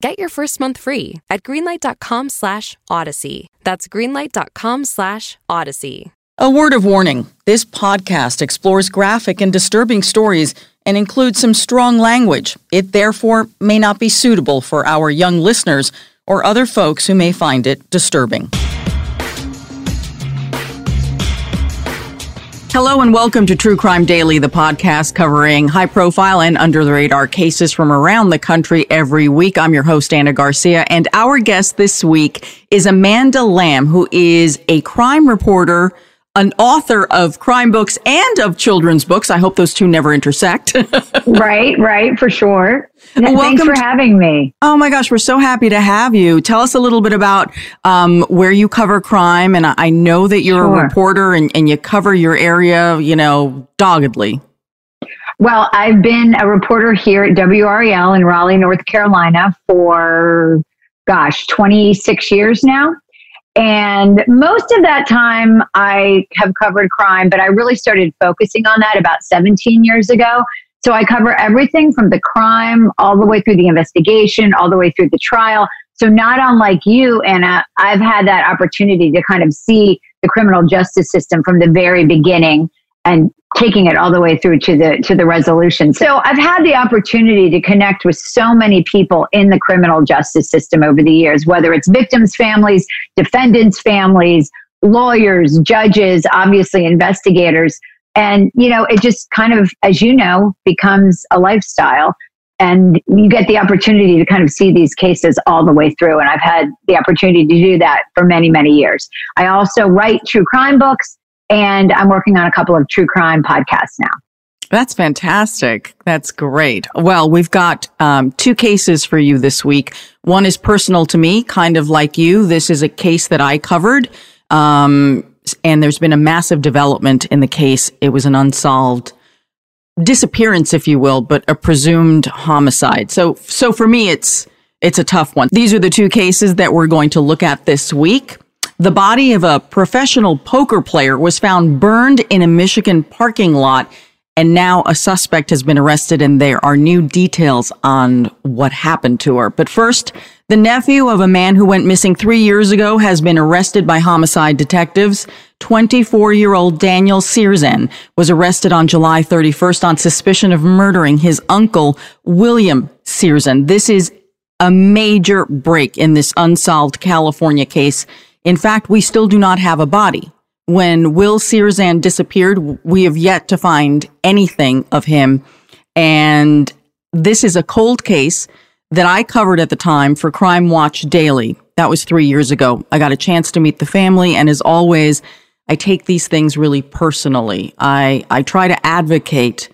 Get your first month free at greenlight.com slash odyssey. That's greenlight.com slash odyssey. A word of warning this podcast explores graphic and disturbing stories and includes some strong language. It therefore may not be suitable for our young listeners or other folks who may find it disturbing. Hello and welcome to True Crime Daily, the podcast covering high profile and under the radar cases from around the country every week. I'm your host, Anna Garcia, and our guest this week is Amanda Lamb, who is a crime reporter an author of crime books and of children's books. I hope those two never intersect. right, right, for sure. Well, Thanks for having me. Oh my gosh, we're so happy to have you. Tell us a little bit about um, where you cover crime. And I know that you're sure. a reporter and, and you cover your area, you know, doggedly. Well, I've been a reporter here at WRAL in Raleigh, North Carolina for, gosh, 26 years now. And most of that time, I have covered crime, but I really started focusing on that about 17 years ago. So I cover everything from the crime all the way through the investigation, all the way through the trial. So, not unlike you, Anna, I've had that opportunity to kind of see the criminal justice system from the very beginning and taking it all the way through to the to the resolution. So I've had the opportunity to connect with so many people in the criminal justice system over the years, whether it's victims' families, defendants' families, lawyers, judges, obviously investigators. And you know, it just kind of as you know becomes a lifestyle and you get the opportunity to kind of see these cases all the way through and I've had the opportunity to do that for many many years. I also write true crime books and I'm working on a couple of true crime podcasts now. That's fantastic. That's great. Well, we've got um, two cases for you this week. One is personal to me, kind of like you. This is a case that I covered. Um, and there's been a massive development in the case. It was an unsolved disappearance, if you will, but a presumed homicide. So, so for me, it's, it's a tough one. These are the two cases that we're going to look at this week. The body of a professional poker player was found burned in a Michigan parking lot, and now a suspect has been arrested, and there are new details on what happened to her. But first, the nephew of a man who went missing three years ago has been arrested by homicide detectives. 24 year old Daniel Sierzan was arrested on July 31st on suspicion of murdering his uncle, William Sierzan. This is a major break in this unsolved California case. In fact, we still do not have a body. When Will Sierzan disappeared, we have yet to find anything of him. And this is a cold case that I covered at the time for Crime Watch Daily. That was three years ago. I got a chance to meet the family. And as always, I take these things really personally. I, I try to advocate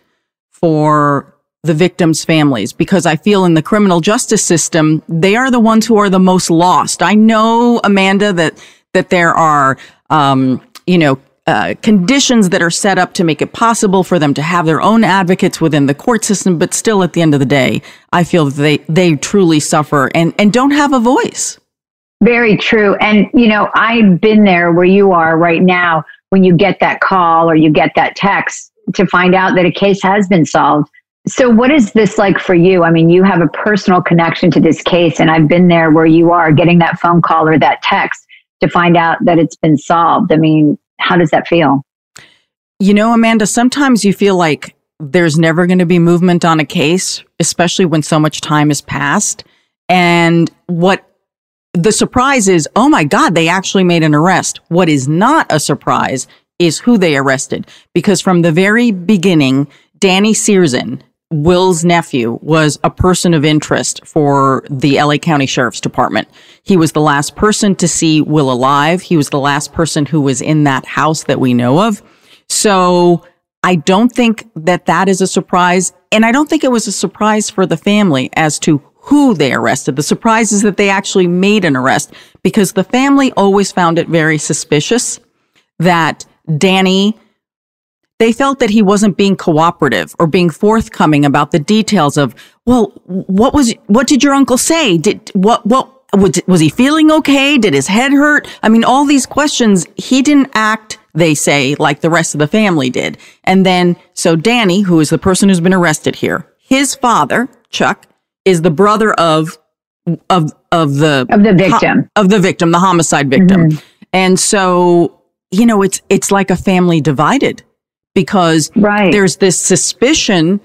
for the victims' families because I feel in the criminal justice system, they are the ones who are the most lost. I know, Amanda, that, that there are, um, you know, uh, conditions that are set up to make it possible for them to have their own advocates within the court system, but still at the end of the day, I feel they, they truly suffer and, and don't have a voice. Very true. And, you know, I've been there where you are right now when you get that call or you get that text to find out that a case has been solved. So, what is this like for you? I mean, you have a personal connection to this case, and I've been there where you are getting that phone call or that text to find out that it's been solved. I mean, how does that feel? You know, Amanda, sometimes you feel like there's never going to be movement on a case, especially when so much time has passed. And what the surprise is, oh my God, they actually made an arrest. What is not a surprise is who they arrested. Because from the very beginning, Danny Sierzan, Will's nephew, was a person of interest for the LA County Sheriff's Department. He was the last person to see Will alive. He was the last person who was in that house that we know of. So I don't think that that is a surprise. And I don't think it was a surprise for the family as to who they arrested. The surprise is that they actually made an arrest because the family always found it very suspicious that Danny, they felt that he wasn't being cooperative or being forthcoming about the details of, well, what was, what did your uncle say? Did, what, what, was, was he feeling okay? Did his head hurt? I mean, all these questions, he didn't act, they say, like the rest of the family did. And then, so Danny, who is the person who's been arrested here, his father, Chuck, is the brother of, of, of the, of the victim, of the victim, the homicide victim. Mm-hmm. And so you know, it's, it's like a family divided because right. there's this suspicion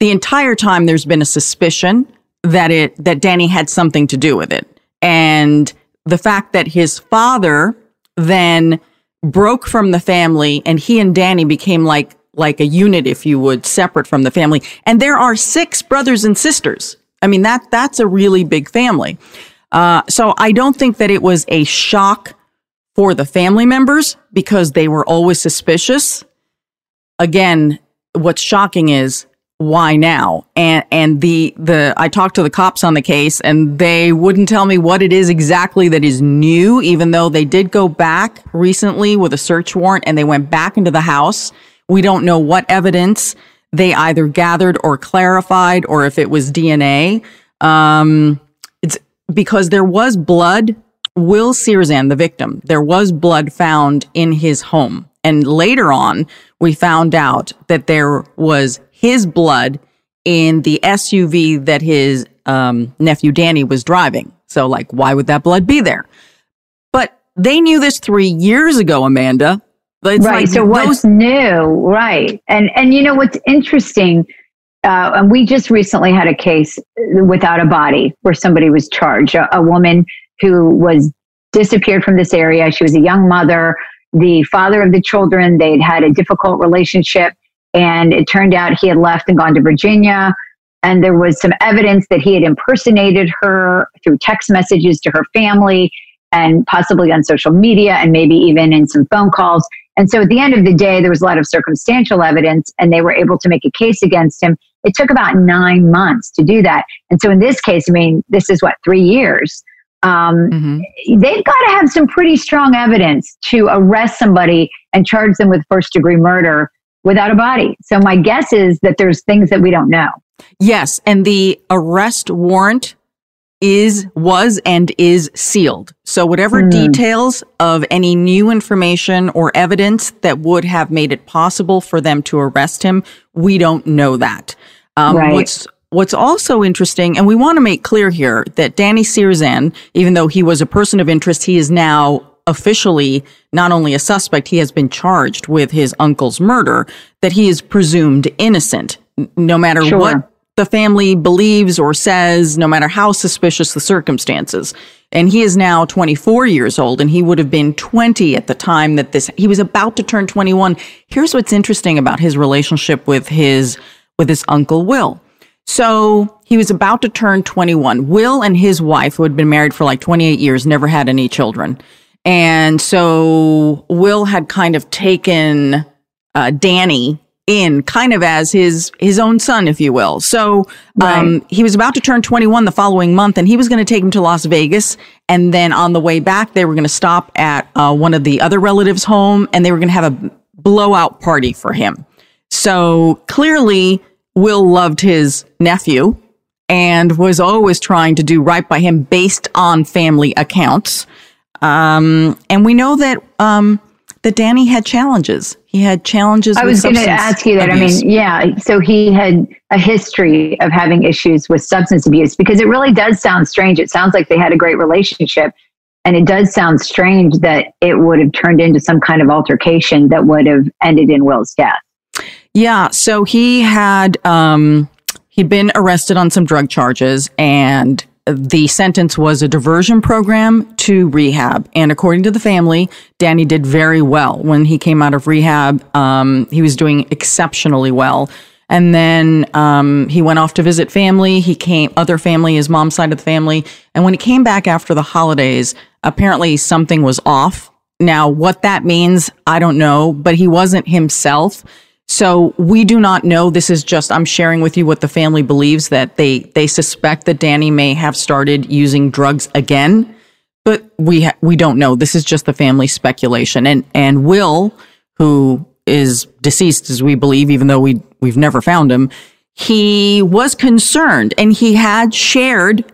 the entire time there's been a suspicion that it, that Danny had something to do with it. And the fact that his father then broke from the family and he and Danny became like, like a unit, if you would, separate from the family. And there are six brothers and sisters. I mean, that, that's a really big family. Uh, so I don't think that it was a shock for the family members because they were always suspicious. Again, what's shocking is why now? And and the the I talked to the cops on the case and they wouldn't tell me what it is exactly that is new even though they did go back recently with a search warrant and they went back into the house. We don't know what evidence they either gathered or clarified or if it was DNA. Um, it's because there was blood Will Sierzan, the victim, there was blood found in his home. And later on, we found out that there was his blood in the SUV that his um, nephew Danny was driving. So, like, why would that blood be there? But they knew this three years ago, Amanda. It's right. Like so what's new? Right. And and you know what's interesting? Uh, and we just recently had a case without a body where somebody was charged. A, a woman who was disappeared from this area. She was a young mother. The father of the children, they'd had a difficult relationship. And it turned out he had left and gone to Virginia. And there was some evidence that he had impersonated her through text messages to her family and possibly on social media and maybe even in some phone calls. And so at the end of the day, there was a lot of circumstantial evidence and they were able to make a case against him. It took about nine months to do that. And so in this case, I mean, this is what, three years um, mm-hmm. they've got to have some pretty strong evidence to arrest somebody and charge them with first degree murder without a body. So my guess is that there's things that we don't know. Yes, and the arrest warrant is was and is sealed. So whatever mm. details of any new information or evidence that would have made it possible for them to arrest him, we don't know that. Um, right. What's What's also interesting, and we want to make clear here that Danny Sierzan, even though he was a person of interest, he is now officially not only a suspect, he has been charged with his uncle's murder, that he is presumed innocent, no matter sure. what the family believes or says, no matter how suspicious the circumstances. And he is now 24 years old and he would have been 20 at the time that this, he was about to turn 21. Here's what's interesting about his relationship with his, with his uncle Will. So he was about to turn 21. Will and his wife, who had been married for like 28 years, never had any children. And so Will had kind of taken uh, Danny in kind of as his his own son, if you will. So um, right. he was about to turn 21 the following month, and he was going to take him to Las Vegas. And then on the way back, they were going to stop at uh, one of the other relatives' home, and they were going to have a blowout party for him. So clearly, Will loved his nephew and was always trying to do right by him based on family accounts. Um, and we know that um, that Danny had challenges. He had challenges. I was going to ask you that. Abuse. I mean, yeah. So he had a history of having issues with substance abuse because it really does sound strange. It sounds like they had a great relationship. And it does sound strange that it would have turned into some kind of altercation that would have ended in Will's death. Yeah. So he had, um, he'd been arrested on some drug charges and the sentence was a diversion program to rehab. And according to the family, Danny did very well when he came out of rehab. Um, he was doing exceptionally well. And then um, he went off to visit family. He came, other family, his mom's side of the family. And when he came back after the holidays, apparently something was off. Now, what that means, I don't know, but he wasn't himself. So we do not know. This is just, I'm sharing with you what the family believes that they, they suspect that Danny may have started using drugs again, but we, ha- we don't know. This is just the family speculation. And, and Will, who is deceased as we believe, even though we, we've never found him, he was concerned and he had shared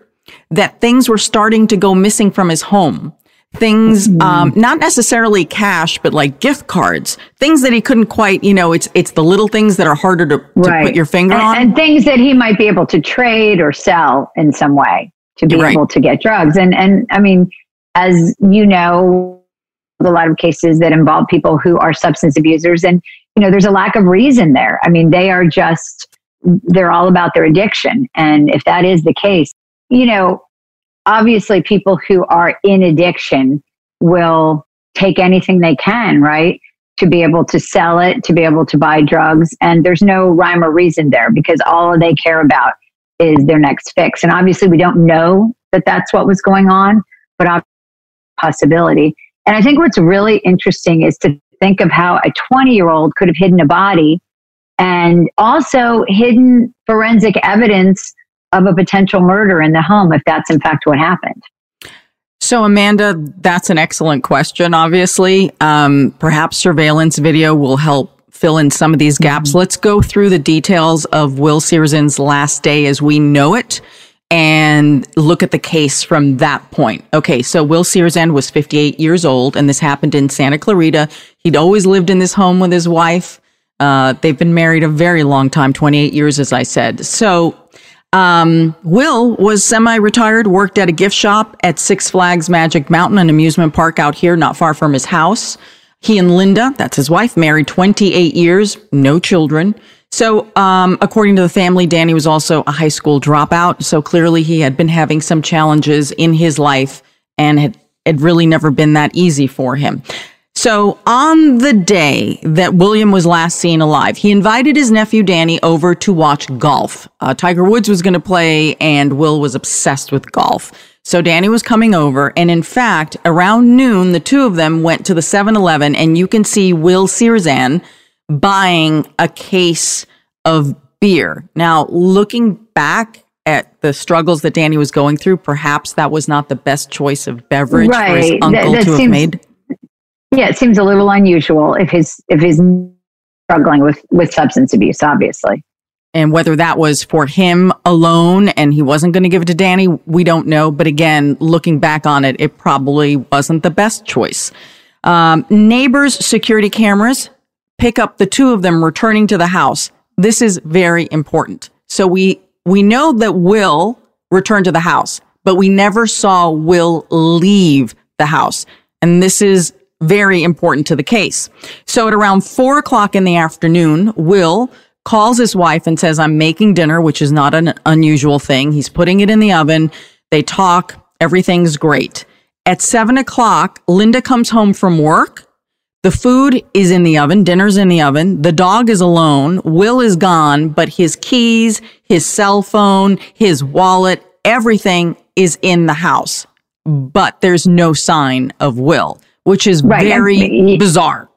that things were starting to go missing from his home things mm-hmm. um, not necessarily cash but like gift cards things that he couldn't quite you know it's it's the little things that are harder to, to right. put your finger and, on and things that he might be able to trade or sell in some way to be right. able to get drugs and and i mean as you know a lot of cases that involve people who are substance abusers and you know there's a lack of reason there i mean they are just they're all about their addiction and if that is the case you know obviously people who are in addiction will take anything they can, right? To be able to sell it, to be able to buy drugs. And there's no rhyme or reason there because all they care about is their next fix. And obviously, we don't know that that's what was going on, but possibility. And I think what's really interesting is to think of how a 20 year old could have hidden a body and also hidden forensic evidence of a potential murder in the home if that's in fact what happened? So, Amanda, that's an excellent question, obviously. Um, perhaps surveillance video will help fill in some of these gaps. Mm-hmm. Let's go through the details of Will Sierzan's last day as we know it and look at the case from that point. Okay, so Will Searzen was 58 years old, and this happened in Santa Clarita. He'd always lived in this home with his wife. Uh, they've been married a very long time, 28 years, as I said. So um, Will was semi retired, worked at a gift shop at Six Flags Magic Mountain, an amusement park out here, not far from his house. He and Linda, that's his wife, married 28 years, no children. So, um, according to the family, Danny was also a high school dropout. So clearly he had been having some challenges in his life and had, had really never been that easy for him. So, on the day that William was last seen alive, he invited his nephew Danny over to watch golf. Uh, Tiger Woods was going to play, and Will was obsessed with golf. So, Danny was coming over, and in fact, around noon, the two of them went to the 7 Eleven, and you can see Will Sierzan buying a case of beer. Now, looking back, at the struggles that Danny was going through, perhaps that was not the best choice of beverage right. for his uncle that, that to seems, have made. Yeah, it seems a little unusual if he's if he's struggling with with substance abuse, obviously. And whether that was for him alone and he wasn't going to give it to Danny, we don't know. But again, looking back on it, it probably wasn't the best choice. Um, neighbors' security cameras pick up the two of them returning to the house. This is very important. So we we know that Will returned to the house, but we never saw Will leave the house. And this is very important to the case. So at around four o'clock in the afternoon, Will calls his wife and says, I'm making dinner, which is not an unusual thing. He's putting it in the oven. They talk. Everything's great. At seven o'clock, Linda comes home from work. The food is in the oven. Dinner's in the oven. The dog is alone. Will is gone, but his keys, his cell phone, his wallet, everything is in the house. But there's no sign of Will which is right. very bizarre.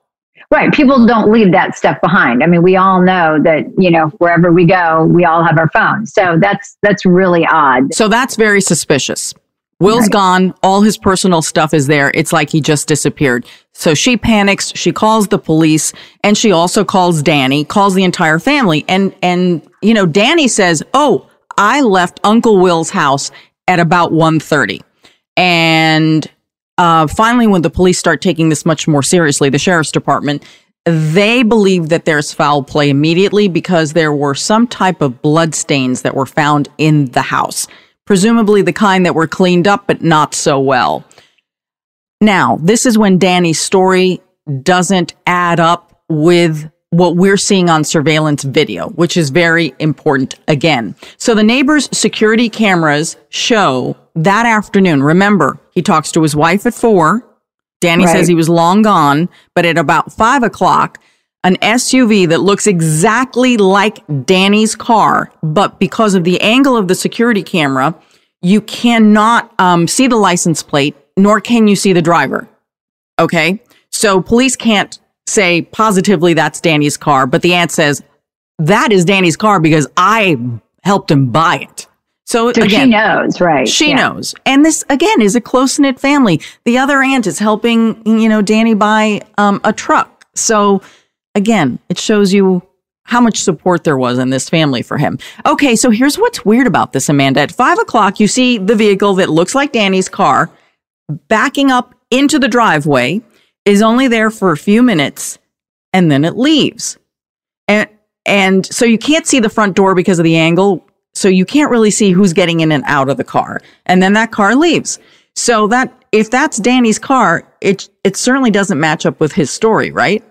Right. People don't leave that stuff behind. I mean, we all know that, you know, wherever we go, we all have our phones. So that's that's really odd. So that's very suspicious. Will's right. gone. All his personal stuff is there. It's like he just disappeared. So she panics. She calls the police and she also calls Danny, calls the entire family. And, and, you know, Danny says, Oh, I left Uncle Will's house at about 1.30. And uh, finally, when the police start taking this much more seriously, the sheriff's department, they believe that there's foul play immediately because there were some type of blood stains that were found in the house, presumably the kind that were cleaned up, but not so well. Now, this is when Danny's story doesn't add up with what we're seeing on surveillance video, which is very important again. So the neighbor's security cameras show that afternoon. Remember, he talks to his wife at four. Danny right. says he was long gone, but at about five o'clock, an SUV that looks exactly like Danny's car, but because of the angle of the security camera, you cannot um, see the license plate, nor can you see the driver. Okay. So police can't say positively that's Danny's car, but the aunt says that is Danny's car because I helped him buy it. So, so again, she knows, right? She yeah. knows. And this again is a close knit family. The other aunt is helping, you know, Danny buy um, a truck. So again, it shows you how much support there was in this family for him. Okay, so here's what's weird about this, Amanda. At five o'clock, you see the vehicle that looks like Danny's car backing up into the driveway, is only there for a few minutes, and then it leaves. And and so you can't see the front door because of the angle. So you can't really see who's getting in and out of the car. And then that car leaves. So that if that's Danny's car, it it certainly doesn't match up with his story, right?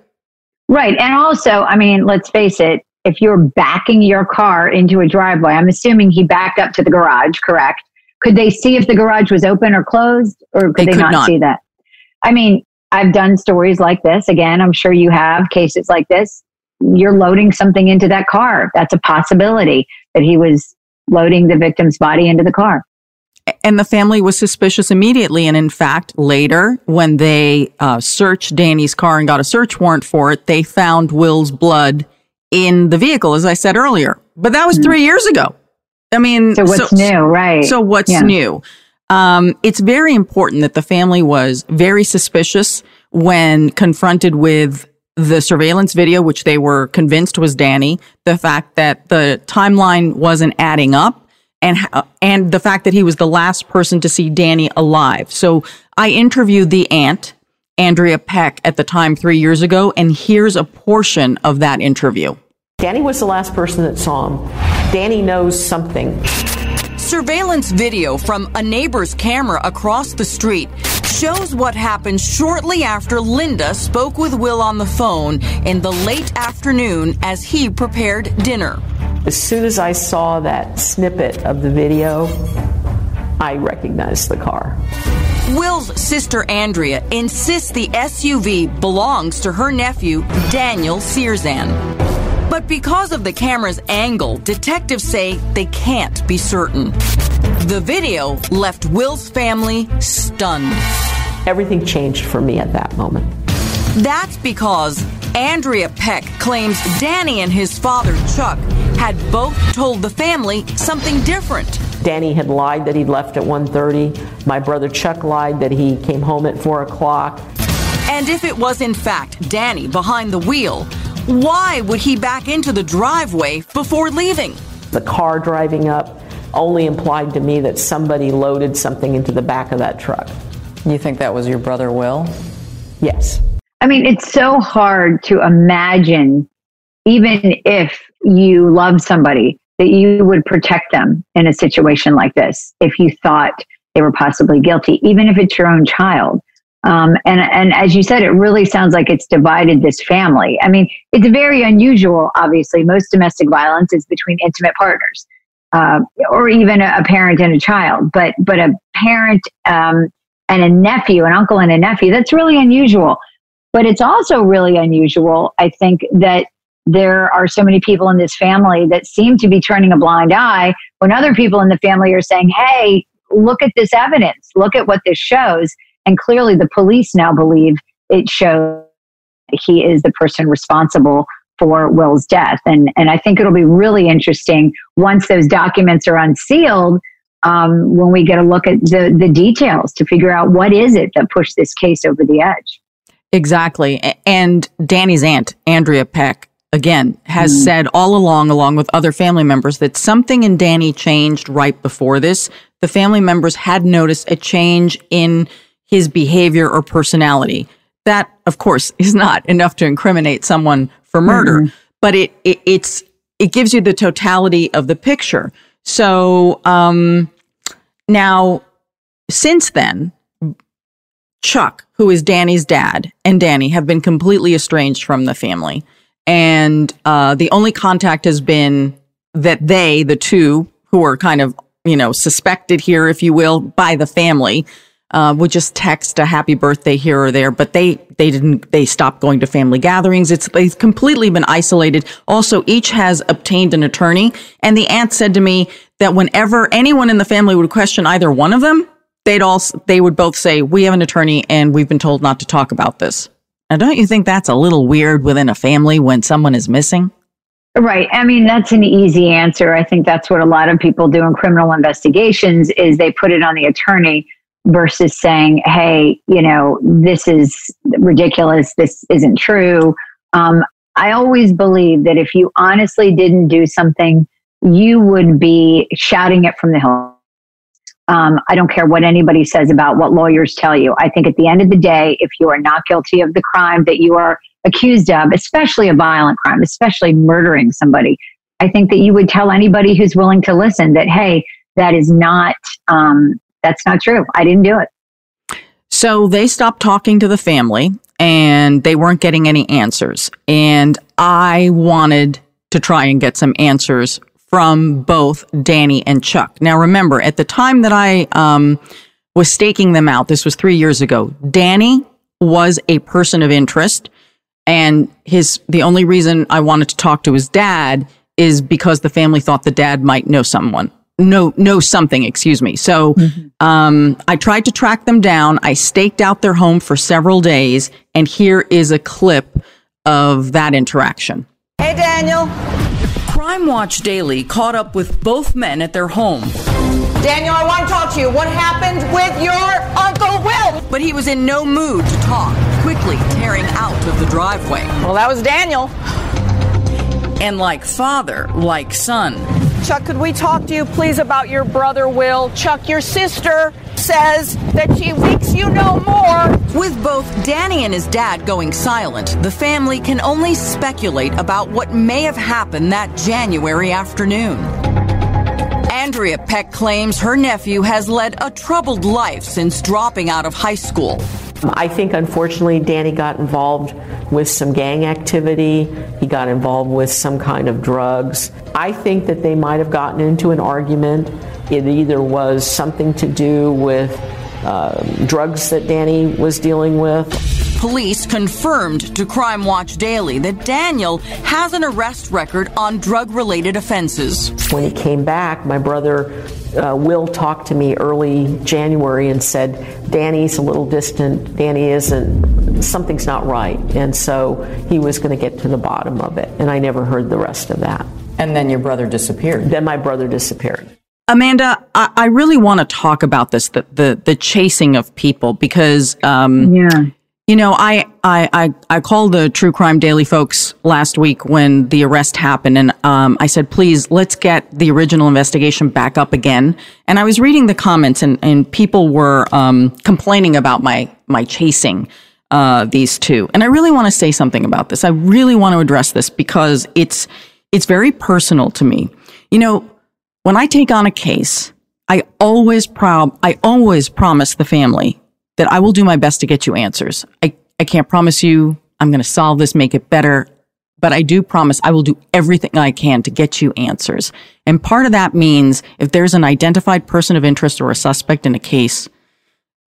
Right. And also, I mean, let's face it, if you're backing your car into a driveway, I'm assuming he backed up to the garage, correct? Could they see if the garage was open or closed, or could they, they could not, not see that? I mean, I've done stories like this. Again, I'm sure you have cases like this. You're loading something into that car. That's a possibility that he was loading the victim's body into the car. And the family was suspicious immediately. And in fact, later, when they uh, searched Danny's car and got a search warrant for it, they found Will's blood in the vehicle, as I said earlier. But that was mm-hmm. three years ago. I mean, so what's so, new, right? So what's yeah. new? Um, it's very important that the family was very suspicious when confronted with the surveillance video, which they were convinced was Danny, the fact that the timeline wasn't adding up and and the fact that he was the last person to see Danny alive. So I interviewed the aunt, Andrea Peck, at the time three years ago, and here's a portion of that interview. Danny was the last person that saw him. Danny knows something. Surveillance video from a neighbor's camera across the street shows what happened shortly after Linda spoke with Will on the phone in the late afternoon as he prepared dinner. As soon as I saw that snippet of the video, I recognized the car. Will's sister Andrea insists the SUV belongs to her nephew, Daniel Sierzan. But because of the camera's angle, detectives say they can't be certain. The video left Will's family stunned. Everything changed for me at that moment. That's because Andrea Peck claims Danny and his father, Chuck, had both told the family something different. Danny had lied that he'd left at 1.30. My brother Chuck lied that he came home at 4 o'clock. And if it was in fact Danny behind the wheel, why would he back into the driveway before leaving? The car driving up only implied to me that somebody loaded something into the back of that truck. You think that was your brother Will? Yes. I mean, it's so hard to imagine, even if you love somebody, that you would protect them in a situation like this if you thought they were possibly guilty, even if it's your own child. Um, and and as you said, it really sounds like it's divided this family. I mean, it's very unusual. Obviously, most domestic violence is between intimate partners, uh, or even a, parent and a child. But but a parent um, and a nephew, an uncle and a nephew, that's really unusual. But it's also really unusual, I think, that there are so many people in this family that seem to be turning a blind eye when other people in the family are saying, hey, look at this evidence, look at what this shows. And clearly, the police now believe it shows he is the person responsible for Will's death. And, and I think it'll be really interesting once those documents are unsealed. Um, when we get a look at the, the details to figure out what is it that pushed this case over the edge. Exactly. And Danny's aunt, Andrea Peck, again, has mm. said all along, along with other family members, that something in Danny changed right before this. The family members had noticed a change in his behavior or personality. That, of course, is not enough to incriminate someone for murder, mm. but it, it, it's it gives you the totality of the picture. So um, now, since then, Chuck, who is Danny's dad, and Danny have been completely estranged from the family. And uh, the only contact has been that they, the two who are kind of, you know, suspected here, if you will, by the family, uh, would just text a happy birthday here or there, but they they didn't they stopped going to family gatherings. It's they've completely been isolated. Also, each has obtained an attorney, and the aunt said to me that whenever anyone in the family would question either one of them, they'd all they would both say, "We have an attorney, and we've been told not to talk about this." Now, don't you think that's a little weird within a family when someone is missing? Right. I mean, that's an easy answer. I think that's what a lot of people do in criminal investigations is they put it on the attorney versus saying, hey, you know, this is ridiculous. This isn't true. Um, I always believe that if you honestly didn't do something, you would be shouting it from the hill. Um, I don't care what anybody says about what lawyers tell you. I think at the end of the day, if you are not guilty of the crime that you are accused of, especially a violent crime, especially murdering somebody, I think that you would tell anybody who's willing to listen that, hey, that is not um, that's not true. I didn't do it. So they stopped talking to the family and they weren't getting any answers. And I wanted to try and get some answers from both Danny and Chuck. Now, remember, at the time that I um, was staking them out, this was three years ago, Danny was a person of interest. And his, the only reason I wanted to talk to his dad is because the family thought the dad might know someone know know something excuse me. So mm-hmm. um, i tried to track them down. I staked out their home for several days and here is a clip of that interaction. Hey daniel. Crime watch daily caught up with both men at their home. Daniel i want to talk to you. What happened with your uncle will? But he was in no mood to talk quickly tearing out of the driveway. Well that was daniel and like father like son Chuck, could we talk to you, please, about your brother, Will? Chuck, your sister says that she thinks you know more. With both Danny and his dad going silent, the family can only speculate about what may have happened that January afternoon. Andrea Peck claims her nephew has led a troubled life since dropping out of high school. I think, unfortunately, Danny got involved with some gang activity. He got involved with some kind of drugs. I think that they might have gotten into an argument. It either was something to do with uh, drugs that Danny was dealing with. Police confirmed to Crime Watch Daily that Daniel has an arrest record on drug related offenses. When he came back, my brother uh, Will talked to me early January and said, Danny's a little distant. Danny isn't, something's not right. And so he was going to get to the bottom of it. And I never heard the rest of that. And then your brother disappeared. Then my brother disappeared. Amanda, I, I really want to talk about this, the, the, the chasing of people, because, um, yeah. You know, I, I, I, I called the True Crime Daily folks last week when the arrest happened, and um, I said, please, let's get the original investigation back up again. And I was reading the comments, and, and people were um, complaining about my, my chasing uh, these two. And I really want to say something about this. I really want to address this because it's, it's very personal to me. You know, when I take on a case, I always prob I always promise the family that I will do my best to get you answers. I, I can't promise you I'm going to solve this, make it better, but I do promise I will do everything I can to get you answers. And part of that means if there's an identified person of interest or a suspect in a case,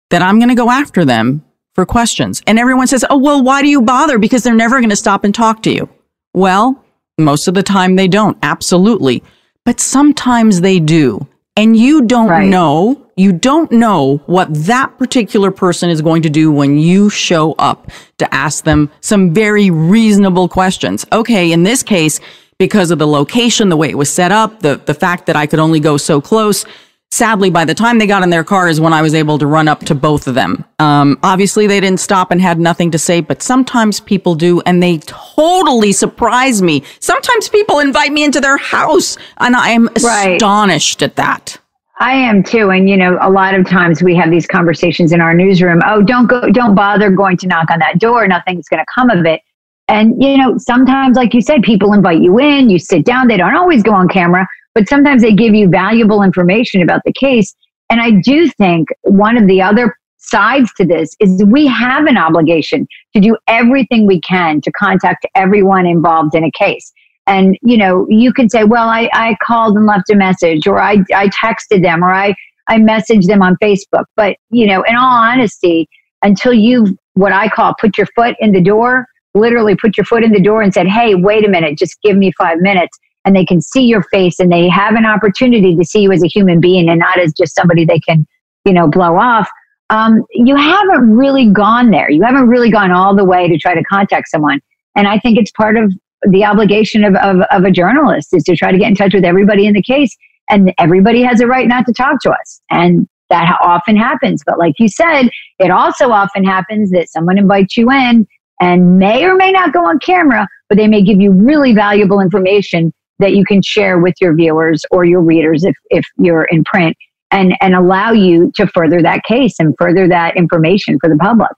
that I'm going to go after them for questions. And everyone says, Oh, well, why do you bother? Because they're never going to stop and talk to you. Well, most of the time they don't. Absolutely but sometimes they do. And you don't right. know, you don't know what that particular person is going to do when you show up to ask them some very reasonable questions. Okay, in this case, because of the location, the way it was set up, the, the fact that I could only go so close, sadly, by the time they got in their car is when I was able to run up to both of them. Um, obviously, they didn't stop and had nothing to say, but sometimes people do, and they totally surprise me. Sometimes people invite me into their house, and I am right. astonished at that. I am too. And, you know, a lot of times we have these conversations in our newsroom. Oh, don't go, don't bother going to knock on that door. Nothing's going to come of it. And, you know, sometimes, like you said, people invite you in, you sit down, they don't always go on camera but sometimes they give you valuable information about the case. And I do think one of the other sides to this is we have an obligation to do everything we can to contact everyone involved in a case. And, you know, you can say, well, I, I called and left a message or I, I texted them or I, I messaged them on Facebook. But, you know, in all honesty, until you've what I call put your foot in the door, literally put your foot in the door and said, hey, wait a minute, just give me five minutes. And they can see your face and they have an opportunity to see you as a human being and not as just somebody they can, you know, blow off. Um, you haven't really gone there. You haven't really gone all the way to try to contact someone. And I think it's part of the obligation of, of, of a journalist is to try to get in touch with everybody in the case. And everybody has a right not to talk to us. And that often happens. But like you said, it also often happens that someone invites you in and may or may not go on camera, but they may give you really valuable information that you can share with your viewers or your readers if, if you're in print and, and allow you to further that case and further that information for the public.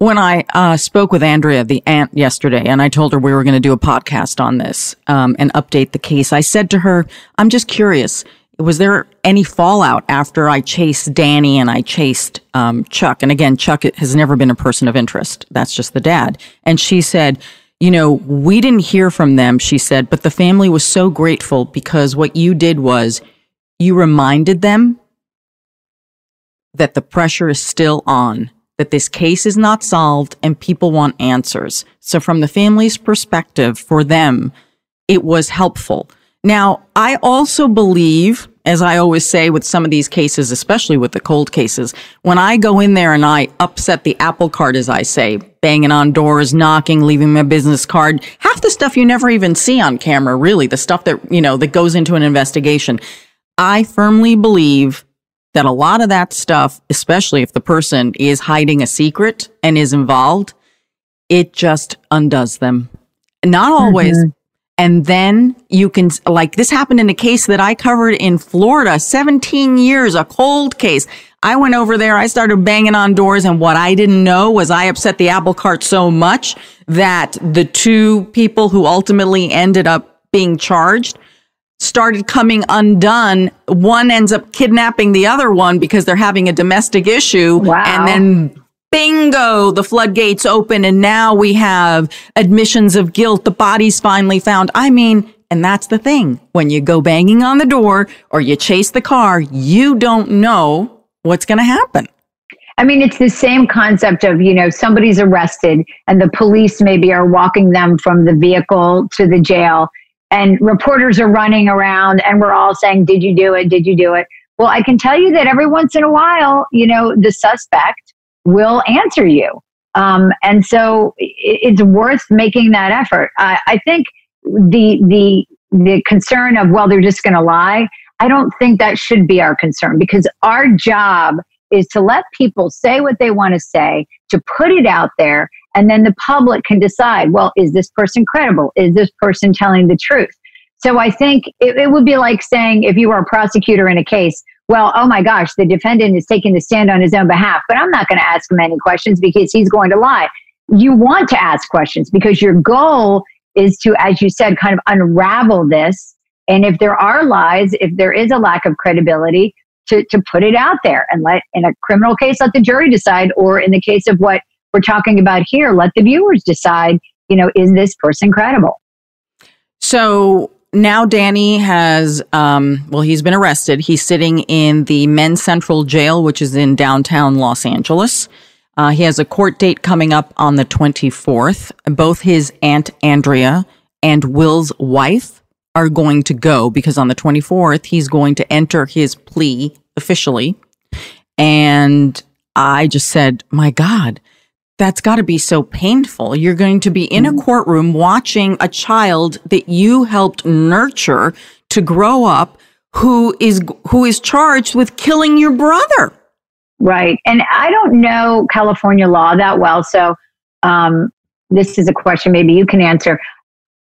When I uh, spoke with Andrea, the aunt, yesterday, and I told her we were going to do a podcast on this um, and update the case, I said to her, I'm just curious was there any fallout after I chased Danny and I chased um, Chuck? And again, Chuck has never been a person of interest. That's just the dad. And she said, you know, we didn't hear from them, she said, but the family was so grateful because what you did was you reminded them that the pressure is still on, that this case is not solved and people want answers. So from the family's perspective, for them, it was helpful. Now, I also believe, as I always say with some of these cases, especially with the cold cases, when I go in there and I upset the apple cart, as I say, banging on doors, knocking, leaving my business card, half the stuff you never even see on camera, really, the stuff that, you know, that goes into an investigation. I firmly believe that a lot of that stuff, especially if the person is hiding a secret and is involved, it just undoes them. Not always, mm-hmm. And then you can, like this happened in a case that I covered in Florida, 17 years, a cold case. I went over there, I started banging on doors, and what I didn't know was I upset the apple cart so much that the two people who ultimately ended up being charged started coming undone. One ends up kidnapping the other one because they're having a domestic issue. Wow. And then bingo, the floodgates open and now we have admissions of guilt. The body's finally found. I mean, and that's the thing. When you go banging on the door or you chase the car, you don't know what's going to happen. I mean, it's the same concept of, you know, somebody's arrested and the police maybe are walking them from the vehicle to the jail and reporters are running around and we're all saying, Did you do it? Did you do it? Well, I can tell you that every once in a while, you know, the suspect will answer you. Um, and so it's worth making that effort. I, I think the the the concern of well they're just going to lie. I don't think that should be our concern because our job is to let people say what they want to say, to put it out there, and then the public can decide well, is this person credible? Is this person telling the truth? So I think it, it would be like saying if you were a prosecutor in a case, well, oh my gosh, the defendant is taking the stand on his own behalf, but I'm not going to ask him any questions because he's going to lie. You want to ask questions because your goal is to, as you said, kind of unravel this. And if there are lies, if there is a lack of credibility, to, to put it out there and let, in a criminal case, let the jury decide, or in the case of what we're talking about here, let the viewers decide, you know, is this person credible? So now Danny has, um, well, he's been arrested. He's sitting in the Men's Central Jail, which is in downtown Los Angeles. Uh, he has a court date coming up on the 24th. Both his Aunt Andrea and Will's wife are going to go because on the 24th, he's going to enter his plea officially. And I just said, my God, that's got to be so painful. You're going to be in a mm-hmm. courtroom watching a child that you helped nurture to grow up who is who is charged with killing your brother. Right. And I don't know California law that well, so um, this is a question maybe you can answer.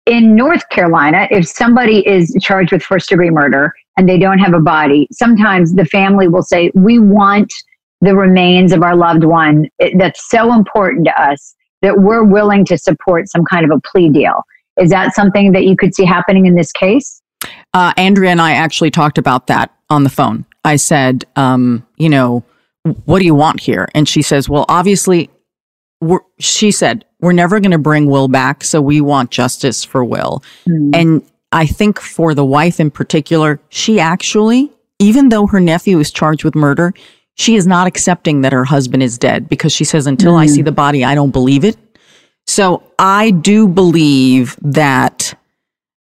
In North Carolina, if somebody is charged with first degree murder and they don't have a body, sometimes the family will say, "We want." The remains of our loved one it, that's so important to us that we're willing to support some kind of a plea deal. Is that something that you could see happening in this case? Uh, Andrea and I actually talked about that on the phone. I said, um, you know, what do you want here? And she says, well, obviously, she said, we're never going to bring Will back. So we want justice for Will. Mm. And I think for the wife in particular, she actually, even though her nephew is charged with murder, she is not accepting that her husband is dead because she says, until mm. I see the body, I don't believe it. So I do believe that,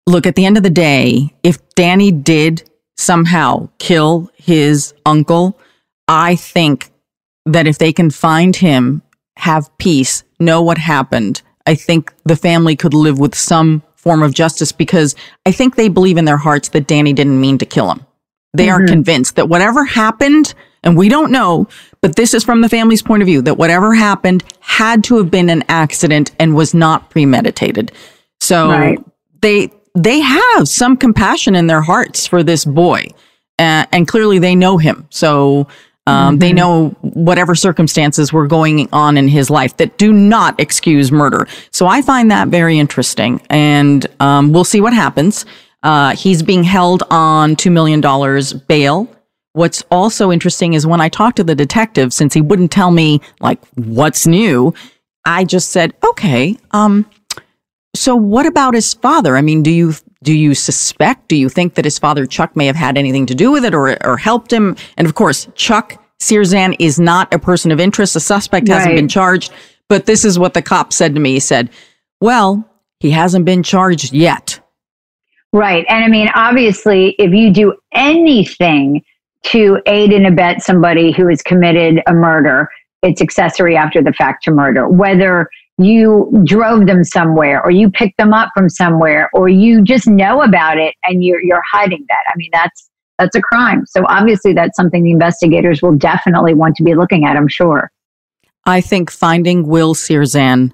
look, at the end of the day, if Danny did somehow kill his uncle, I think that if they can find him, have peace, know what happened, I think the family could live with some form of justice because I think they believe in their hearts that Danny didn't mean to kill him. They mm-hmm. are convinced that whatever happened, and we don't know, but this is from the family's point of view, that whatever happened had to have been an accident and was not premeditated. So right. they they have some compassion in their hearts for this boy. Uh, and clearly they know him. So um, mm-hmm. they know whatever circumstances were going on in his life that do not excuse murder. So I find that very interesting. And um, we'll see what happens. Uh, he's being held on $2 million bail. What's also interesting is when I talked to the detective, since he wouldn't tell me like what's new, I just said, okay, um, so what about his father? I mean, do you do you suspect? Do you think that his father Chuck may have had anything to do with it or or helped him? And of course, Chuck Sierzan is not a person of interest. The suspect hasn't been charged, but this is what the cop said to me. He said, "Well, he hasn't been charged yet." Right. And I mean, obviously, if you do anything to aid and abet somebody who has committed a murder, it's accessory after the fact to murder. Whether you drove them somewhere or you picked them up from somewhere or you just know about it and you're you're hiding that. I mean that's that's a crime. So obviously that's something the investigators will definitely want to be looking at, I'm sure. I think finding Will Sierzan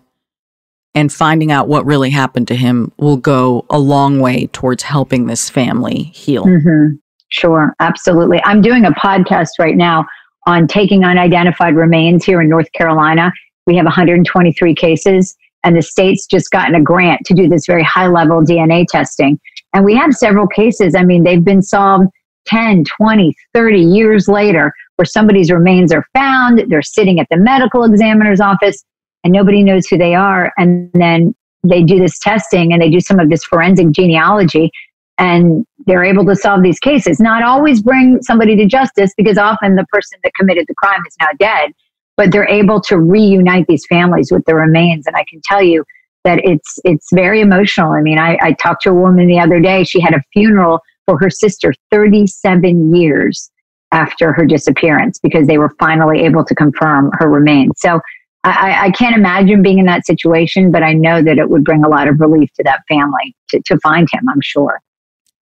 and finding out what really happened to him will go a long way towards helping this family heal. Mm-hmm. Sure, absolutely. I'm doing a podcast right now on taking unidentified remains here in North Carolina we have 123 cases, and the state's just gotten a grant to do this very high level DNA testing. And we have several cases. I mean, they've been solved 10, 20, 30 years later where somebody's remains are found, they're sitting at the medical examiner's office, and nobody knows who they are. And then they do this testing and they do some of this forensic genealogy and they're able to solve these cases. Not always bring somebody to justice because often the person that committed the crime is now dead, but they're able to reunite these families with the remains. And I can tell you that it's it's very emotional. I mean, I, I talked to a woman the other day. She had a funeral for her sister 37 years after her disappearance because they were finally able to confirm her remains. So I, I, can't imagine being in that situation, but I know that it would bring a lot of relief to that family to, to find him, I'm sure.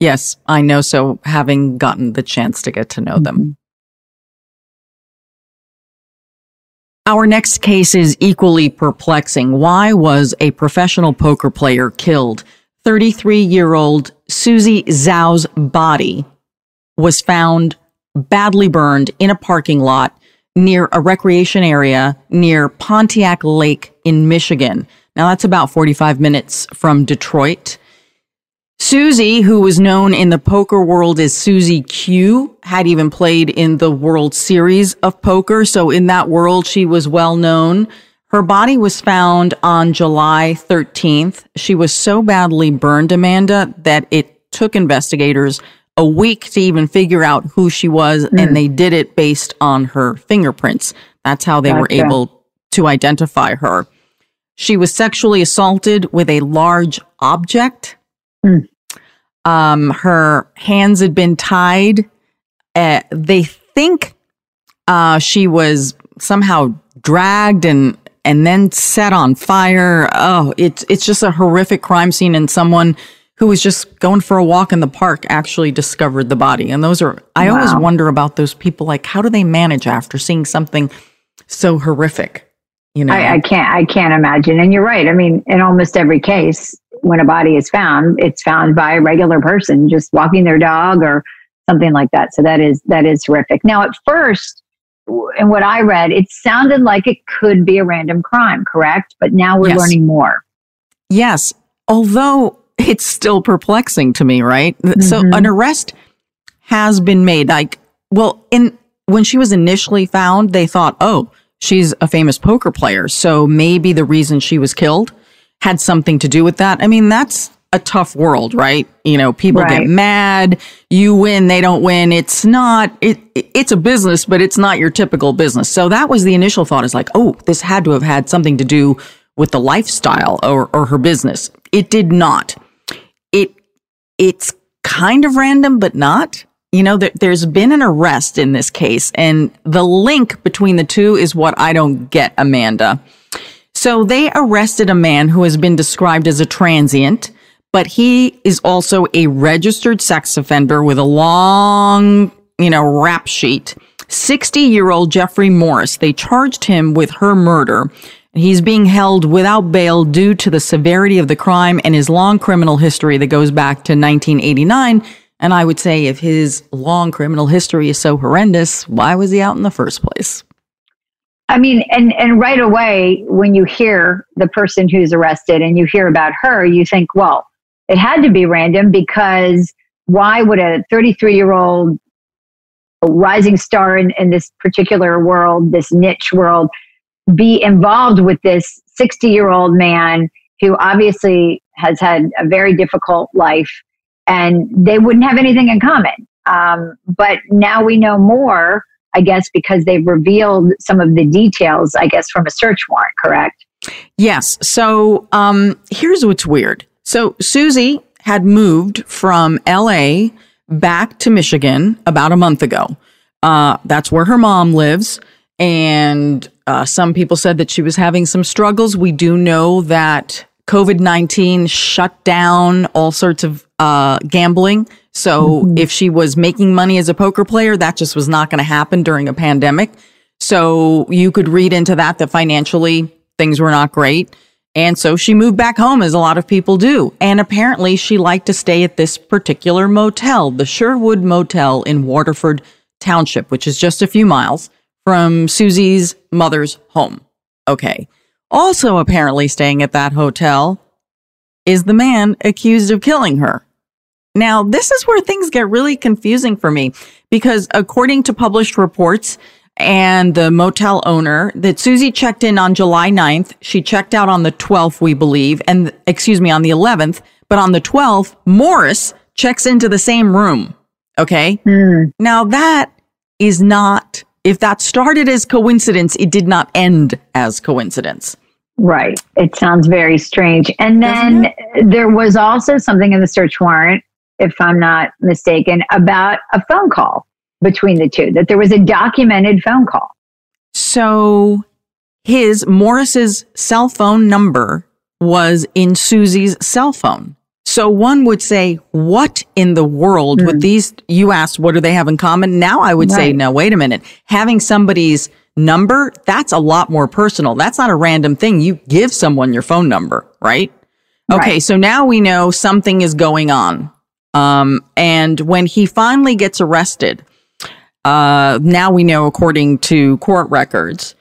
Yes, I know so, having gotten the chance to get to know them. Mm-hmm. Our next case is equally perplexing. Why was a professional poker player killed? 33 year old Susie Zhao's body was found badly burned in a parking lot near a recreation area near Pontiac Lake in Michigan. Now that's about 45 minutes from Detroit. Susie, who was known in the poker world as Susie Q, had even played in the World Series of Poker. So in that world, she was well known. Her body was found on July 13th. She was so badly burned, Amanda, that it took investigators a week to even figure out who she was, mm. and hmm. they did it based on her fingerprints. That's how they gotcha. were able to identify her. She was sexually assaulted with a large object. Mm. Um, her hands had been tied. Uh, they think uh, she was somehow dragged and and then set on fire. Oh, it's it's just a horrific crime scene, and someone who was just going for a walk in the park actually discovered the body. And those are I wow. always wonder about those people. Like, how do they manage after seeing something so horrific? You know, I, I can't I can't imagine. And you're right. I mean, in almost every case, when a body is found, it's found by a regular person just walking their dog or something like that. So that is that is horrific. Now, at first, and what I read, it sounded like it could be a random crime, correct? But now we're yes. learning more. Yes, although it's still perplexing to me, right? Mm-hmm. So an arrest has been made. Like, well, in when she was initially found, they thought, oh, she's a famous poker player. So maybe the reason she was killed had something to do with that. I mean, that's a tough world, right? You know, people Right. get mad, you win, they don't win. It's not it it's a business, but it's not your typical business. So that was the initial thought is like, "Oh, this had to have had something to do with the lifestyle or or her business." It did not. It it's kind of random but not. You know, there, there's been an arrest in this case and the link between the two is what I don't get, Amanda. So they arrested a man who has been described as a transient, but he is also a registered sex offender with a long, you know, rap sheet. 60 year old Jeffrey Morris. They charged him with her murder. He's being held without bail due to the severity of the crime and his long criminal history that goes back to 1989. And I would say if his long criminal history is so horrendous, why was he out in the first place? I mean, and and right away when you hear the person who's arrested and you hear about her, you think, well, it had to be random because why would a 33 year old rising star in, in this particular world, this niche world, be involved with this 60 year old man who obviously has had a very difficult life and they wouldn't have anything in common. Um, but now we know more, I guess, because they've revealed some of the details, I guess, from a search warrant, correct? Yes. So um, here's what's weird. So Susie had moved from LA back to Michigan about a month ago. Uh, that's where her mom lives. And uh, some people said that she was having some struggles. We do know that COVID 19 shut down all sorts of uh, gambling. So mm-hmm. if she was making money as a poker player, that just was not going to happen during a pandemic. So you could read into that that financially things were not great. And so she moved back home, as a lot of people do. And apparently she liked to stay at this particular motel, the Sherwood Motel in Waterford Township, which is just a few miles from Susie's mother's home. Okay. Also, apparently staying at that hotel is the man accused of killing her. Now, this is where things get really confusing for me because according to published reports and the motel owner that Susie checked in on July 9th, she checked out on the 12th, we believe, and excuse me, on the 11th, but on the 12th, Morris checks into the same room. Okay. Hmm. Now that is not, if that started as coincidence, it did not end as coincidence. Right. It sounds very strange. And then there was also something in the search warrant, if I'm not mistaken, about a phone call between the two, that there was a documented phone call. So his Morris's cell phone number was in Susie's cell phone. So one would say, what in the world would hmm. these? You asked, what do they have in common? Now I would say, no, wait a minute. Having somebody's number, that's a lot more personal. That's not a random thing. You give someone your phone number, right? Okay. Right. So now we know something is going on. Um, and when he finally gets arrested, uh, now we know according to court records,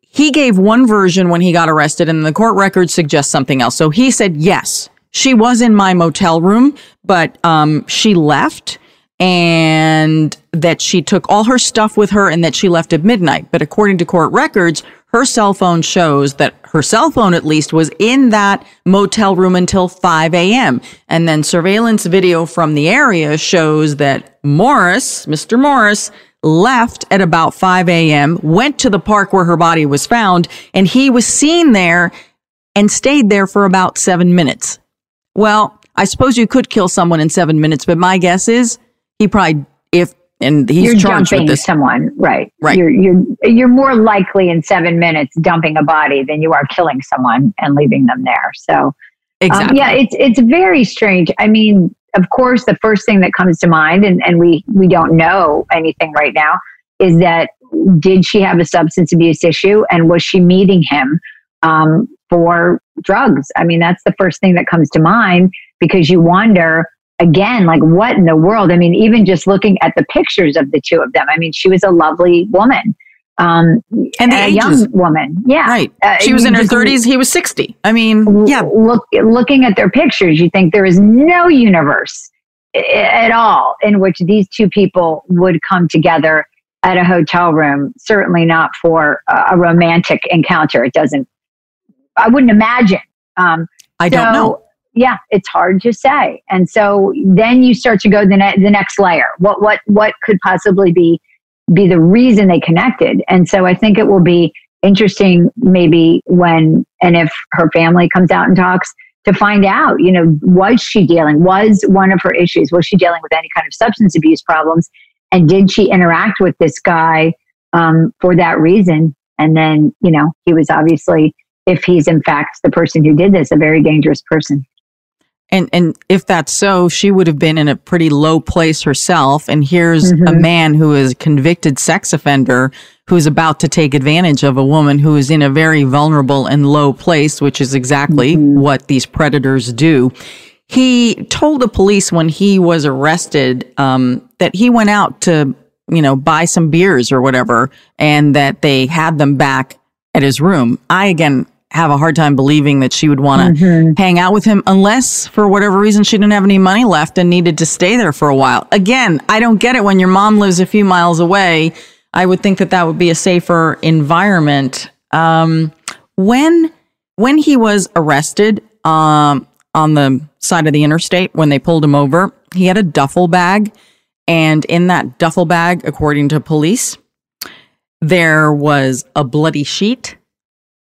he gave one version when he got arrested and the court records suggest something else. So he said, yes, she was in my motel room, but, um, she left and that she took all her stuff with her and that she left at midnight. But according to court records, her cell phone shows that her cell phone at least was in that motel room until 5 a.m. And then surveillance video from the area shows that Morris, Mr. Morris, left at about 5 a.m., went to the park where her body was found, and he was seen there and stayed there for about seven minutes. Well, I suppose you could kill someone in seven minutes, but my guess is he probably, and he's you're charged dumping with this. someone, right? Right. You're you're you're more likely in seven minutes dumping a body than you are killing someone and leaving them there. So um, Exactly. yeah, it's it's very strange. I mean, of course, the first thing that comes to mind, and, and we we don't know anything right now, is that did she have a substance abuse issue, and was she meeting him um, for drugs? I mean, that's the first thing that comes to mind because you wonder again, like what in the world? I mean, even just looking at the pictures of the two of them, I mean, she was a lovely woman. Um, And the a ages- young woman, yeah, Right. Uh, she was in her 30s. He was 60. I mean, yeah. look looking at their pictures you think there is no universe i- at all in which these two people would come together at a hotel room. Certainly not for a romantic encounter. It doesn't. I wouldn't imagine. Um, I don't know. Yeah, it's hard to say. And so then you start to go the, ne- the next layer. What what what could possibly be be the reason they connected? And so I think it will be interesting maybe when and if her family comes out and talks to find out, you know, was she dealing, was one of her issues, was she dealing with any kind of substance abuse problems? And did she interact with this guy um, for that reason? And then, you know, he was obviously, if he's in fact the person who did this, a very dangerous person. And and if that's so, she would have been in a pretty low place herself. And here's mm-hmm. a man who is a convicted sex offender who is about to take advantage of a woman who is in a very vulnerable and low place, which is exactly mm-hmm. what these predators do. He told the police when he was arrested um, that he went out to, you know, buy some beers or whatever, and that they had them back at his room. I again have a hard time believing that she would want to mm-hmm. hang out with him unless for whatever reason she didn't have any money left and needed to stay there for a while. Again, I don't get it when your mom lives a few miles away. I would think that that would be a safer environment. Um, when when he was arrested um, on the side of the interstate when they pulled him over, he had a duffel bag, and in that duffel bag, according to police, there was a bloody sheet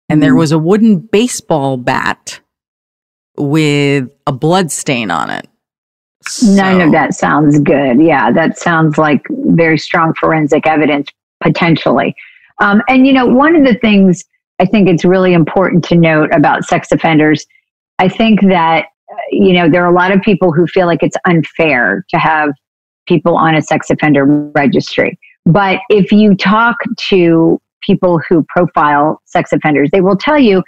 and there hmm. was a wooden baseball bat with a blood stain on it. So. None of that sounds good. Yeah, that sounds like very strong forensic evidence potentially. Um, and you know, one of the things I think it's really important to note about sex offenders, I think that you know there are a lot of people who feel like it's unfair to have people on a sex offender registry. But if you talk to people who profile sex offenders, they will tell you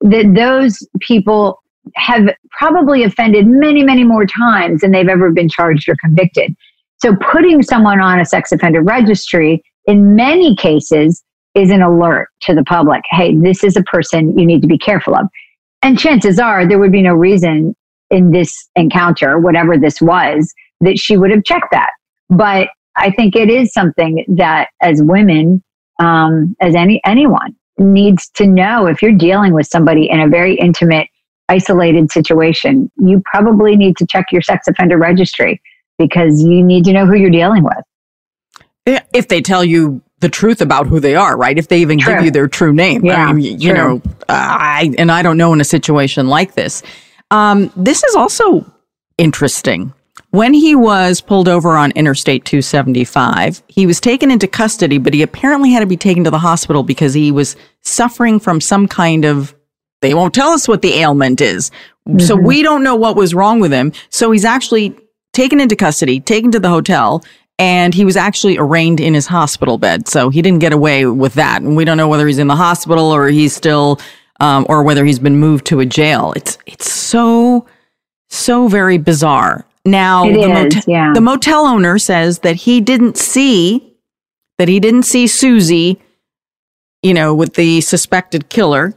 that those people have probably offended many, many more times than they've ever been charged or convicted. So putting someone on a sex offender registry in many cases is an alert to the public. Hey, this is a person you need to be careful of. And chances are there would be no reason in this encounter, whatever this was, that she would have checked that. But I think it is something that as women um, as any anyone needs to know if you're dealing with somebody in a very intimate isolated situation you probably need to check your sex offender registry because you need to know who you're dealing with. If they tell you the truth about who they are right? If they even true. give you their true name. Yeah, I mean, you true. know i and i don't know in a situation like this. Um, this is also interesting when he was pulled over on Interstate 275, he was taken into custody, but he apparently had to be taken to the hospital because he was suffering from some kind of, they won't tell us what the ailment is. Mm-hmm. So we don't know what was wrong with him. So he's actually taken into custody, taken to the hotel, and he was actually arraigned in his hospital bed. So he didn't get away with that. And we don't know whether he's in the hospital or he's still, um, or whether he's been moved to a jail. It's, it's so, so very bizarre. Now, the, is, yeah. the motel owner says that he didn't see that he didn't see Susie, you know, with the suspected killer.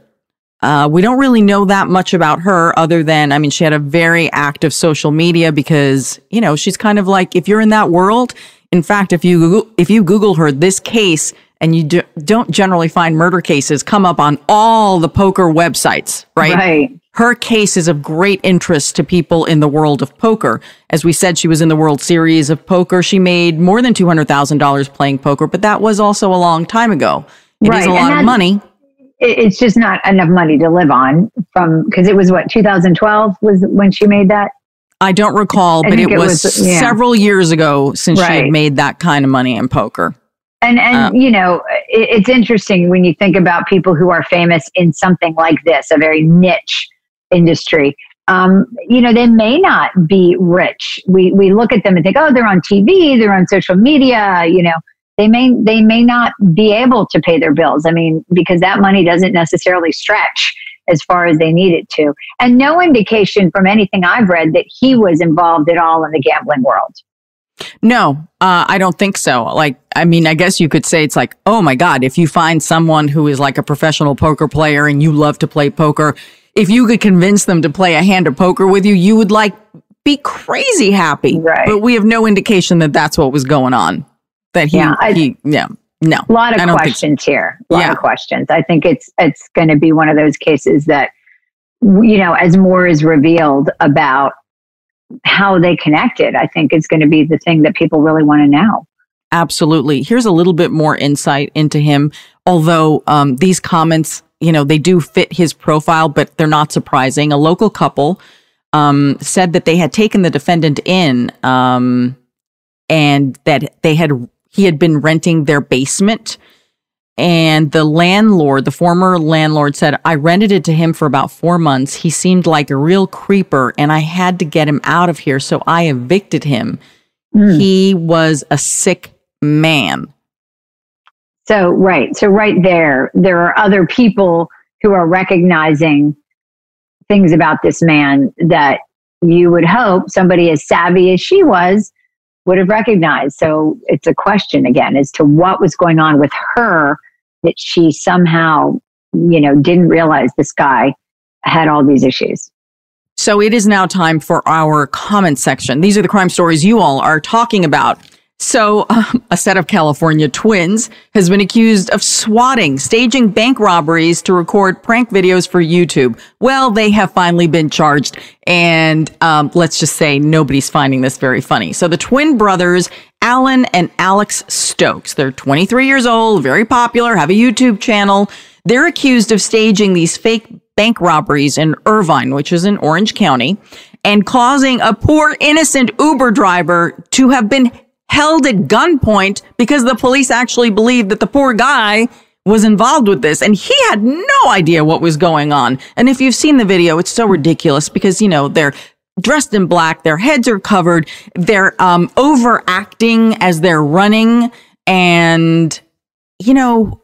Uh, we don't really know that much about her other than, I mean, she had a very active social media because, you know, she's kind of like, if you're in that world, in fact, if you Google, if you Google her, this case, and you do, don't generally find murder cases come up on all the poker websites, right? Right her case is of great interest to people in the world of poker. As we said, she was in the World Series of Poker. She made more than $200,000 playing poker, but that was also a long time ago. It right. is a lot of money. It's just not enough money to live on from, because it was what, 2012 was when she made that? I don't recall, I but it, it was, was yeah. several years ago since right. she had made that kind of money in poker. And and um, you know, it, it's interesting when you think about people who are famous in something like this, a very niche industry. Um, you know, they may not be rich. We we look at them and think, oh, they're on TV, they're on social media. You know, they may they may not be able to pay their bills. I mean, because that money doesn't necessarily stretch as far as they need it to, and no indication from anything I've read that he was involved at all in the gambling world. No, uh, I don't think so. Like, I mean, I guess you could say it's like, oh my God, if you find someone who is like a professional poker player and you love to play poker, if you could convince them to play a hand of poker with you, you would like be crazy happy. Right. But we have no indication that that's what was going on. that he, Yeah, I- he, yeah, no. A lot of questions here. A lot Yeah. of questions. I think it's it's going to be one of those cases that you know, as more is revealed about how they connected, I think is going to be the thing that people really want to know. Absolutely. Here's a little bit more insight into him. Although um, these comments, you know, they do fit his profile, but they're not surprising. A local couple um, said that they had taken the defendant in um, and that they had he had been renting their basement. And the landlord, the former landlord said, I rented it to him for about four months. He seemed like a real creeper and I had to get him out of here. So I evicted him. Hmm. He was a sick man. So, right. So, right there, there are other people who are recognizing things about this man that you would hope somebody as savvy as she was would have recognized. So, it's a question again as to what was going on with her that she somehow, you know, didn't realize this guy had all these issues. So it is now time for our comment section. These are the crime stories you all are talking about. So, um, a set of California twins has been accused of swatting, staging bank robberies to record prank videos for YouTube. Well, they have finally been charged, and um, let's just say nobody's finding this very funny. So, the twin brothers, Alan and Alex Stokes, they're 23 years old, very popular, have a YouTube channel. They're accused of staging these fake bank robberies in Irvine, which is in Orange County, and causing a poor innocent Uber driver to have been held at gunpoint because the police actually believed that the poor guy was involved with this and he had no idea what was going on. And if you've seen the video, it's so ridiculous because, you know, they're dressed in black, their heads are covered, they're um, overacting as they're running and, you know,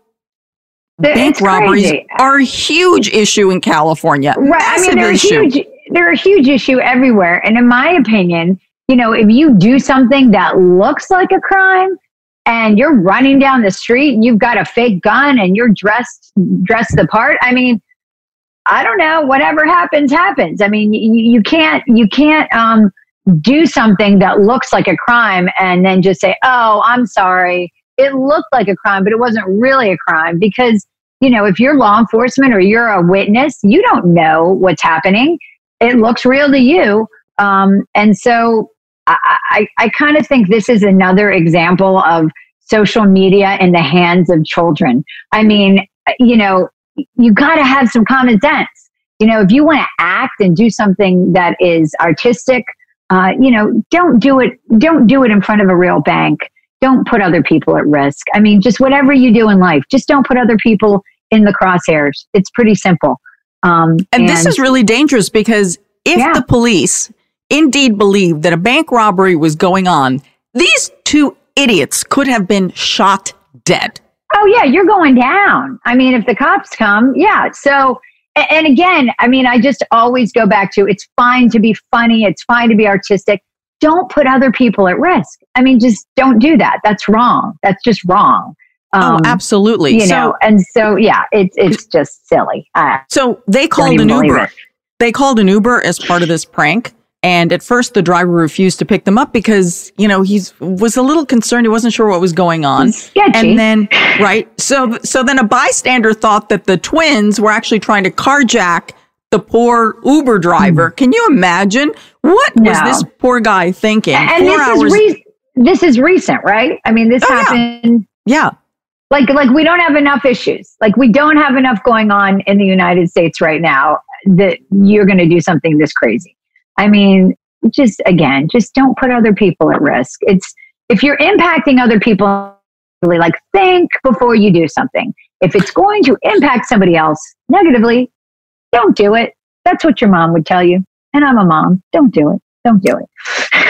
bank robberies crazy. are a huge issue in California. Right. I mean, they're a issue. huge. They're a huge issue everywhere. And in my opinion, you know, if you do something that looks like a crime and you're running down the street and you've got a fake gun and you're dressed dressed the part, I mean, I don't know. Whatever happens, happens. I mean, you, you can't you can't um, do something that looks like a crime and then just say, "Oh, I'm sorry." It looked like a crime, but it wasn't really a crime because you know if you're law enforcement or you're a witness, you don't know what's happening. It looks real to you, um, and so I, I, I kind of think this is another example of social media in the hands of children. I mean, you know, you got to have some common sense. You know, if you want to act and do something that is artistic, uh, you know, don't do it. Don't do it in front of a real bank. Don't put other people at risk. I mean, just whatever you do in life, just don't put other people in the crosshairs. It's pretty simple. Um, And, this is really dangerous because if Yeah. the police indeed believed that a bank robbery was going on, these two idiots could have been shot dead. Oh yeah, you're going down. I mean, if the cops come, yeah. So, and again, I mean, I just always go back to it's fine to be funny, it's fine to be artistic. Don't put other people at risk. I mean, just don't do that. That's wrong. That's just wrong. oh, absolutely. You so, know, and so yeah, it's it's just silly. Uh, so they called an Uber. They called an Uber as part of this prank. And at first, the driver refused to pick them up because, you know, he was a little concerned. He wasn't sure what was going on. Sketchy. And then, right. So, so then a bystander thought that the twins were actually trying to carjack the poor Uber driver. Can you imagine? What was Hmm. This poor guy thinking? and Four this hours. is re- this is recent, right? I mean, this Oh, yeah. happened. yeah. like like we don't have enough issues like we don't have enough going on in the united states right now that you're going to do something this crazy i mean just again just don't put other people at risk. It's if you're impacting other people like think before you do something. If it's going to impact somebody else negatively don't do it. That's what your mom would tell you. And i'm a mom. Don't do it. Don't do it.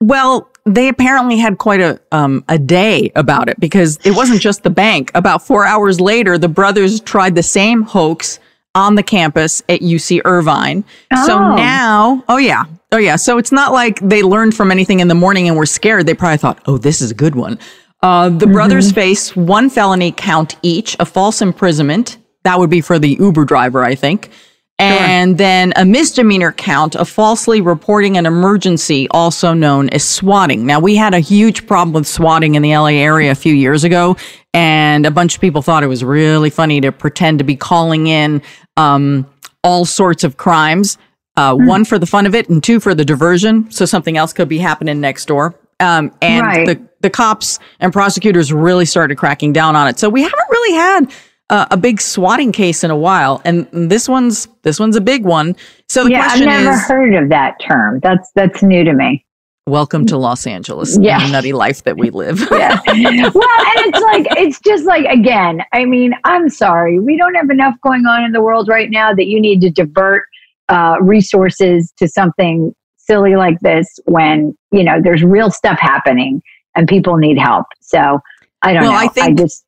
Well, they apparently had quite a um, a day about it because it wasn't just the bank. About four hours later, the brothers tried the same hoax on the campus at UC Irvine. So Oh. now, oh yeah, oh yeah. So it's not like they learned from anything in the morning and were scared. They probably thought, oh, this is a good one. Uh, the brothers face one felony count each, a false imprisonment. That would be for the Uber driver, I think. And then a misdemeanor count of falsely reporting an emergency, also known as swatting. Now, we had a huge problem with swatting in the LA area a few years ago, and a bunch of people thought it was really funny to pretend to be calling in um, all sorts of crimes. Uh, Hmm. One for the fun of it, and two for the diversion, so something else could be happening next door. Um, and Right. the the cops and prosecutors really started cracking down on it. So we haven't really had uh, a big swatting case in a while, and this one's this one's a big one. So the yeah, I've never is, heard of that term. That's that's new to me. welcome to Los Angeles, Yeah. the nutty life that we live. Yeah. well, and it's like it's just like again. I mean, I'm sorry, we don't have enough going on in the world right now that you need to divert uh, resources to something silly like this when you know there's real stuff happening and people need help. So I don't Well, know. I think- just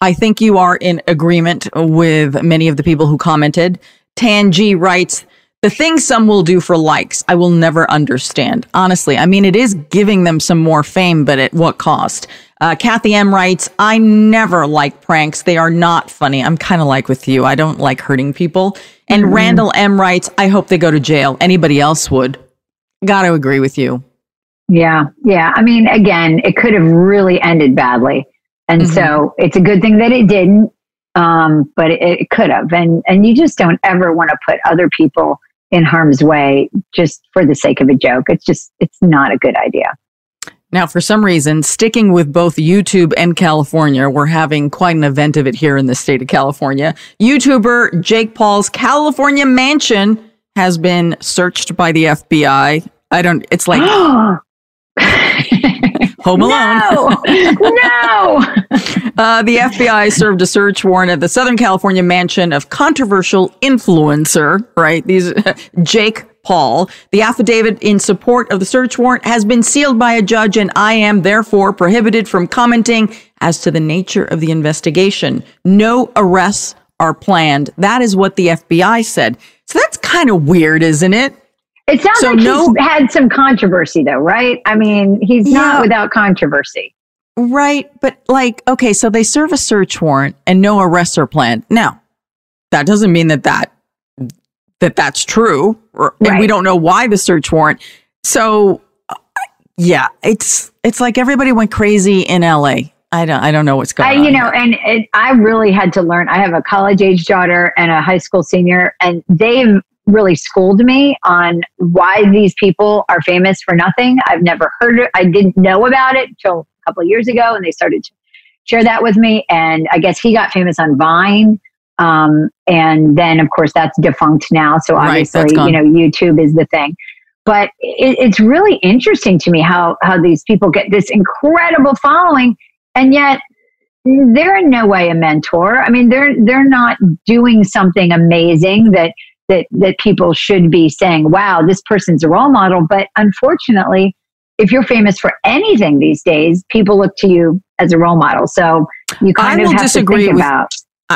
I think you are in agreement with many of the people who commented. Tan G writes, the thing some will do for likes, I will never understand. Honestly, I mean, it is giving them some more fame, but at what cost? Uh, Kathy M writes, I never like pranks. They are not funny. I'm kind of like with you. I don't like hurting people. And Randall M writes, I hope they go to jail. Anybody else would. Got to agree with you. Yeah, yeah. I mean, again, it could have really ended badly, and Mm-hmm. so it's a good thing that it didn't. Um, but it, it could have, and and you just don't ever want to put other people in harm's way just for the sake of a joke. It's just it's not a good idea. Now, for some reason, sticking with both YouTube and California, we're having quite an event of it here in the state of California. YouTuber Jake Paul's California mansion has been searched by the FBI. I don't, it's like Home Alone. no, no. Uh, the FBI served a search warrant at the Southern California mansion of controversial influencer, right? These Jake Paul. The affidavit in support of the search warrant has been sealed by a judge, and I am therefore prohibited from commenting as to the nature of the investigation. No arrests are planned. That is what the FBI said. So that's kind of weird, isn't it? It sounds So like no- he's had some controversy, though, right? I mean, he's Yeah. not without controversy. Right. But like, okay, so they serve a search warrant and no arrests are planned. Now, that doesn't mean that that, that that's true. Or, And we don't know why the search warrant. So uh, yeah, it's, it's like everybody went crazy in LA. I don't, I don't know what's going I, on. you know, and it, I really had to learn. I have a college age daughter and a high school senior, and they've really schooled me on why these people are famous for nothing. I've never heard it. I didn't know about it until a couple of years ago, and they started to share that with me. And I guess he got famous on Vine. Um, and then, of course, that's defunct now. So obviously, that's you know, YouTube is the thing. But it, it's really interesting to me how how these people get this incredible following, and yet they're in no way a mentor. I mean, they're they're not doing something amazing that that that people should be saying, "Wow, this person's a role model." But unfortunately, if you're famous for anything these days, people look to you as a role model. So you kind I of will have disagree to think with- about.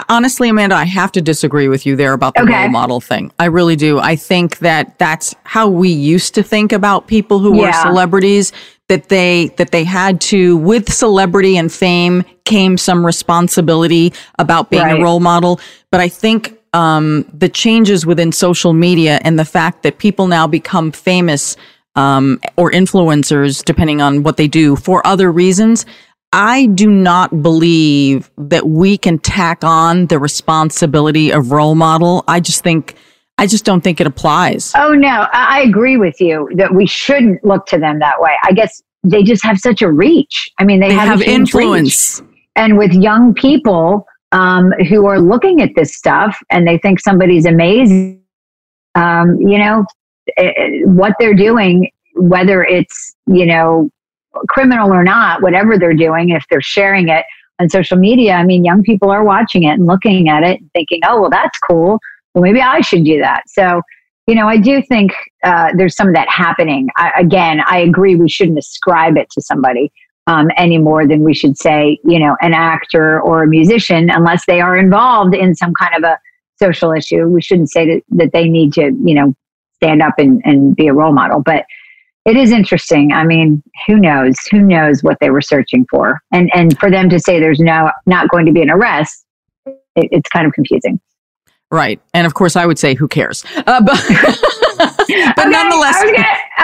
Honestly, Amanda, I have to disagree with you there about the Okay. role model thing. I really do. I think that that's how we used to think about people who were celebrities. That they that they had to, with celebrity and fame, came some responsibility about being Right. a role model. But I think um, the changes within social media and the fact that people now become famous um, or influencers, depending on what they do, for other reasons. I do not believe that we can tack on the responsibility of role model. I just think, I just don't think it applies. Oh no, I I agree with you that we shouldn't look to them that way. I guess they just have such a reach. I mean, they, They have, have huge reach. influence. and with young people um, who are looking at this stuff and they think somebody's amazing, um, you know, eh, eh, what they're doing, whether it's, you know, criminal or not, whatever they're doing, if they're sharing it on social media, I mean, young people are watching it and looking at it and thinking, oh, well, that's cool. Well, maybe I should do that. So, you know, I do think uh, there's some of that happening. I, again, I agree we shouldn't ascribe it to somebody um, any more than we should say, you know, an actor or a musician, unless they are involved in some kind of a social issue. We shouldn't say that, that they need to, you know, stand up and, and be a role model. But it is interesting. I mean, who knows? Who knows what they were searching for? And and for them to say there's no not going to be an arrest, it, it's kind of confusing. Right. And of course, I would say, who cares? Uh, but but Okay, nonetheless, I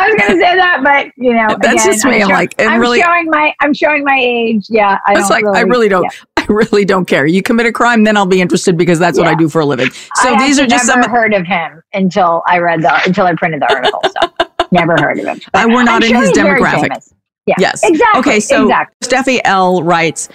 was, was gonna say that, but you know, That's again, just me. I'm, show- like, I'm really- showing my, I'm showing my age. Yeah, I it's don't like I really don't. yeah. I really don't care. You commit a crime, then I'll be interested because that's what I do for a living. So I these are just some. I've never heard of him until I read the until I printed the article. So never heard of him. I- we're not I'm in sure his demographic. Yeah. Yes. Exactly. Okay. So exactly. Steffi L writes,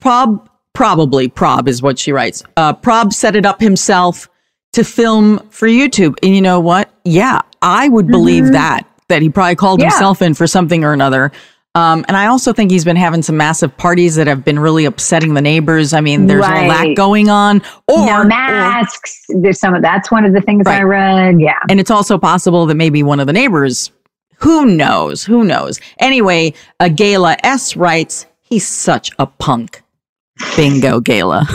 prob probably prob is what she writes. Uh, prob set it up himself to film for YouTube, and you know what? Yeah, I would believe that that he probably called Mm-hmm. Yeah. himself in for something or another. Um, and I also think he's been having some massive parties that have been really upsetting the neighbors. I mean, there's all that Right. going on. Or, no or- masks. There's some of that's one of the things I read. Yeah. And it's also possible that maybe one of the neighbors, who knows, who knows. Anyway, a Gala S writes, he's such a punk. Bingo, Gala.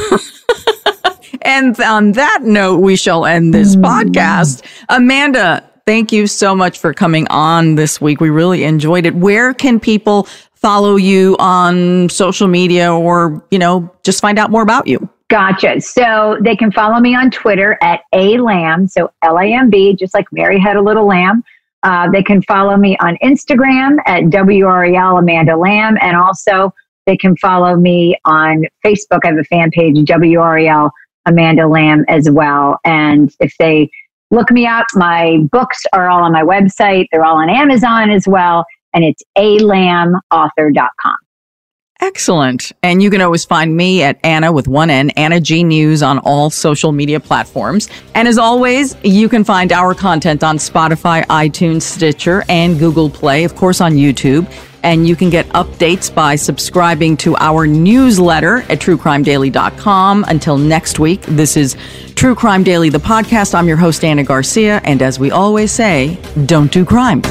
and on that note, we shall end this podcast. Amanda, thank you so much for coming on this week. We really enjoyed it. Where can people follow you on social media or, you know, just find out more about you? Gotcha. So they can follow me on Twitter at a lamb. So L A M B, just like Mary had a little lamb. Uh, they can follow me on Instagram at WRAL Amanda Lamb. And also they can follow me on Facebook. I have a fan page, WRAL Amanda Lamb as well. And if they look me up, my books are all on my website. They're all on Amazon as well. And it's alambauthor.com. Excellent. And you can always find me at Anna with one N, Anna G News on all social media platforms. And as always, you can find our content on Spotify, iTunes, Stitcher, and Google Play, of course, on YouTube. And you can get updates by subscribing to our newsletter at truecrimedaily.com. Until next week, this is True Crime Daily, the podcast. I'm your host, Anna Garcia. And as we always say, don't do crime.